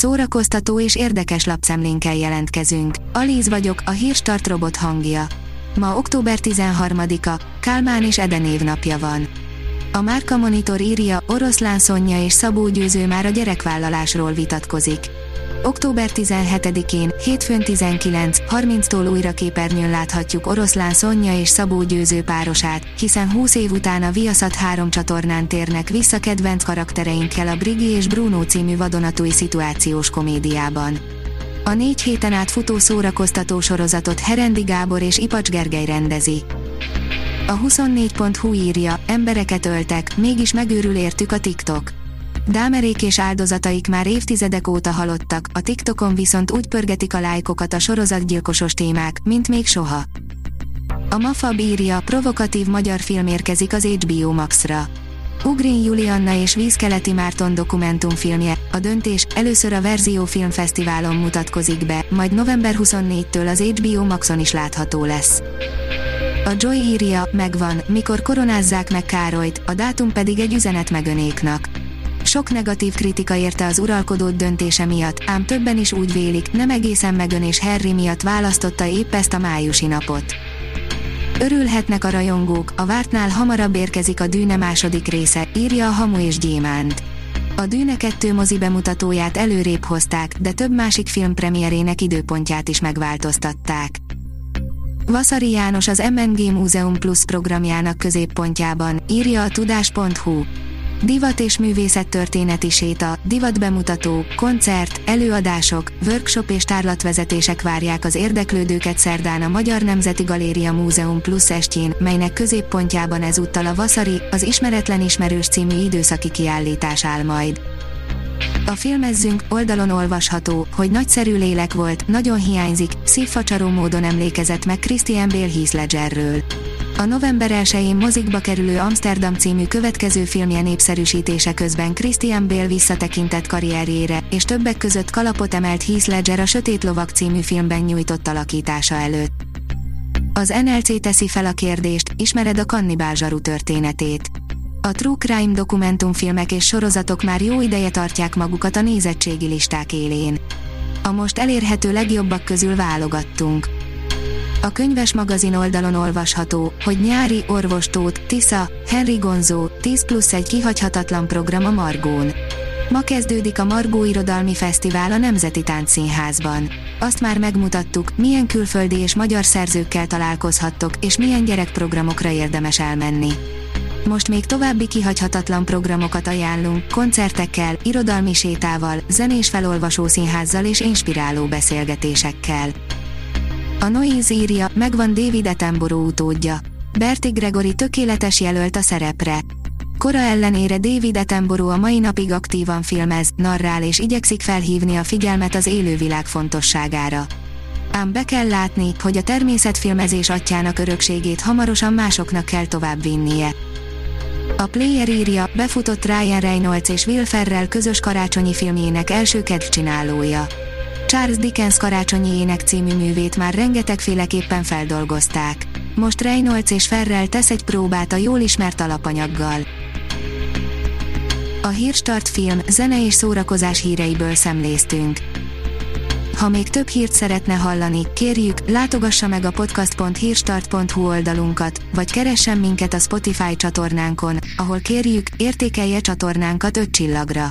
szórakoztató és érdekes lapszemlénkkel jelentkezünk. Alíz vagyok, a hírstart robot hangja. Ma október 13-a, Kálmán és Eden évnapja van. A Márka Monitor írja, Oroszlán Szonya és Szabó Győző már a gyerekvállalásról vitatkozik. Október 17-én, hétfőn 19.30-tól újra képernyőn láthatjuk Oroszlán Szonya és Szabó Győző párosát, hiszen 20 év után a Viaszat három csatornán térnek vissza kedvenc karaktereinkkel a Brigi és Bruno című vadonatúj szituációs komédiában. A négy héten át futó szórakoztató sorozatot Herendi Gábor és Ipacs Gergely rendezi. A 24.hu írja, embereket öltek, mégis megőrül értük a TikTok. Dámerék és áldozataik már évtizedek óta halottak, a TikTokon viszont úgy pörgetik a lájkokat a sorozatgyilkosos témák, mint még soha. A Mafab írja, provokatív magyar film érkezik az HBO Max-ra. Ugrin Julianna és Vízkeleti Márton dokumentumfilmje, a döntés először a Verzió Filmfesztiválon mutatkozik be, majd november 24-től az HBO Maxon is látható lesz. A Joy írja, megvan, mikor koronázzák meg Károlyt, a dátum pedig egy üzenet megönéknak. Sok negatív kritika érte az uralkodót döntése miatt, ám többen is úgy vélik, nem egészen megön és Harry miatt választotta épp ezt a májusi napot. Örülhetnek a rajongók, a vártnál hamarabb érkezik a Dűne második része, írja a Hamu és Gyémánt. A Dűne 2 mozi bemutatóját előrébb hozták, de több másik film premierének időpontját is megváltoztatták. Vasari János az MNG Múzeum Plus programjának középpontjában, írja a tudás.hu. Divat és művészet történeti séta, divat bemutató, koncert, előadások, workshop és tárlatvezetések várják az érdeklődőket szerdán a Magyar Nemzeti Galéria Múzeum Plus estjén, melynek középpontjában ezúttal a Vasari, az Ismeretlen Ismerős című időszaki kiállítás áll majd. A filmezzünk oldalon olvasható, hogy nagyszerű lélek volt, nagyon hiányzik, szívfacsaró módon emlékezett meg Christian Bale Heath Ledgerről. A november 1-én mozikba kerülő Amsterdam című következő filmje népszerűsítése közben Christian Bale visszatekintett karrierjére, és többek között kalapot emelt Heath Ledger a Sötét Lovak című filmben nyújtott alakítása előtt. Az NLC teszi fel a kérdést, ismered a kannibál zsaru történetét. A True Crime dokumentumfilmek és sorozatok már jó ideje tartják magukat a nézettségi listák élén. A most elérhető legjobbak közül válogattunk. A könyves magazin oldalon olvasható, hogy nyári orvostót, Tisza, Henry Gonzó, 10 plusz egy kihagyhatatlan program a Margón. Ma kezdődik a Margó Irodalmi Fesztivál a Nemzeti Táncszínházban. Azt már megmutattuk, milyen külföldi és magyar szerzőkkel találkozhattok, és milyen gyerekprogramokra érdemes elmenni. Most még további kihagyhatatlan programokat ajánlunk, koncertekkel, irodalmi sétával, zenés felolvasó színházzal és inspiráló beszélgetésekkel. A Noise írja, megvan David Attenborough utódja. Berti Gregory tökéletes jelölt a szerepre. Kora ellenére David Attenborough a mai napig aktívan filmez, narrál és igyekszik felhívni a figyelmet az élővilág fontosságára. Ám be kell látni, hogy a természetfilmezés atyának örökségét hamarosan másoknak kell tovább vinnie. A Player írja, befutott Ryan Reynolds és Will Ferrell közös karácsonyi filmjének első kedvcsinálója. Charles Dickens karácsonyi ének című művét már rengetegféleképpen feldolgozták. Most Reynolds és Ferrell tesz egy próbát a jól ismert alapanyaggal. A Hírstart film, zene és szórakozás híreiből szemléztünk. Ha még több hírt szeretne hallani, kérjük, látogassa meg a podcast.hírstart.hu oldalunkat, vagy keressen minket a Spotify csatornánkon, ahol kérjük, értékelje csatornánkat 5 csillagra.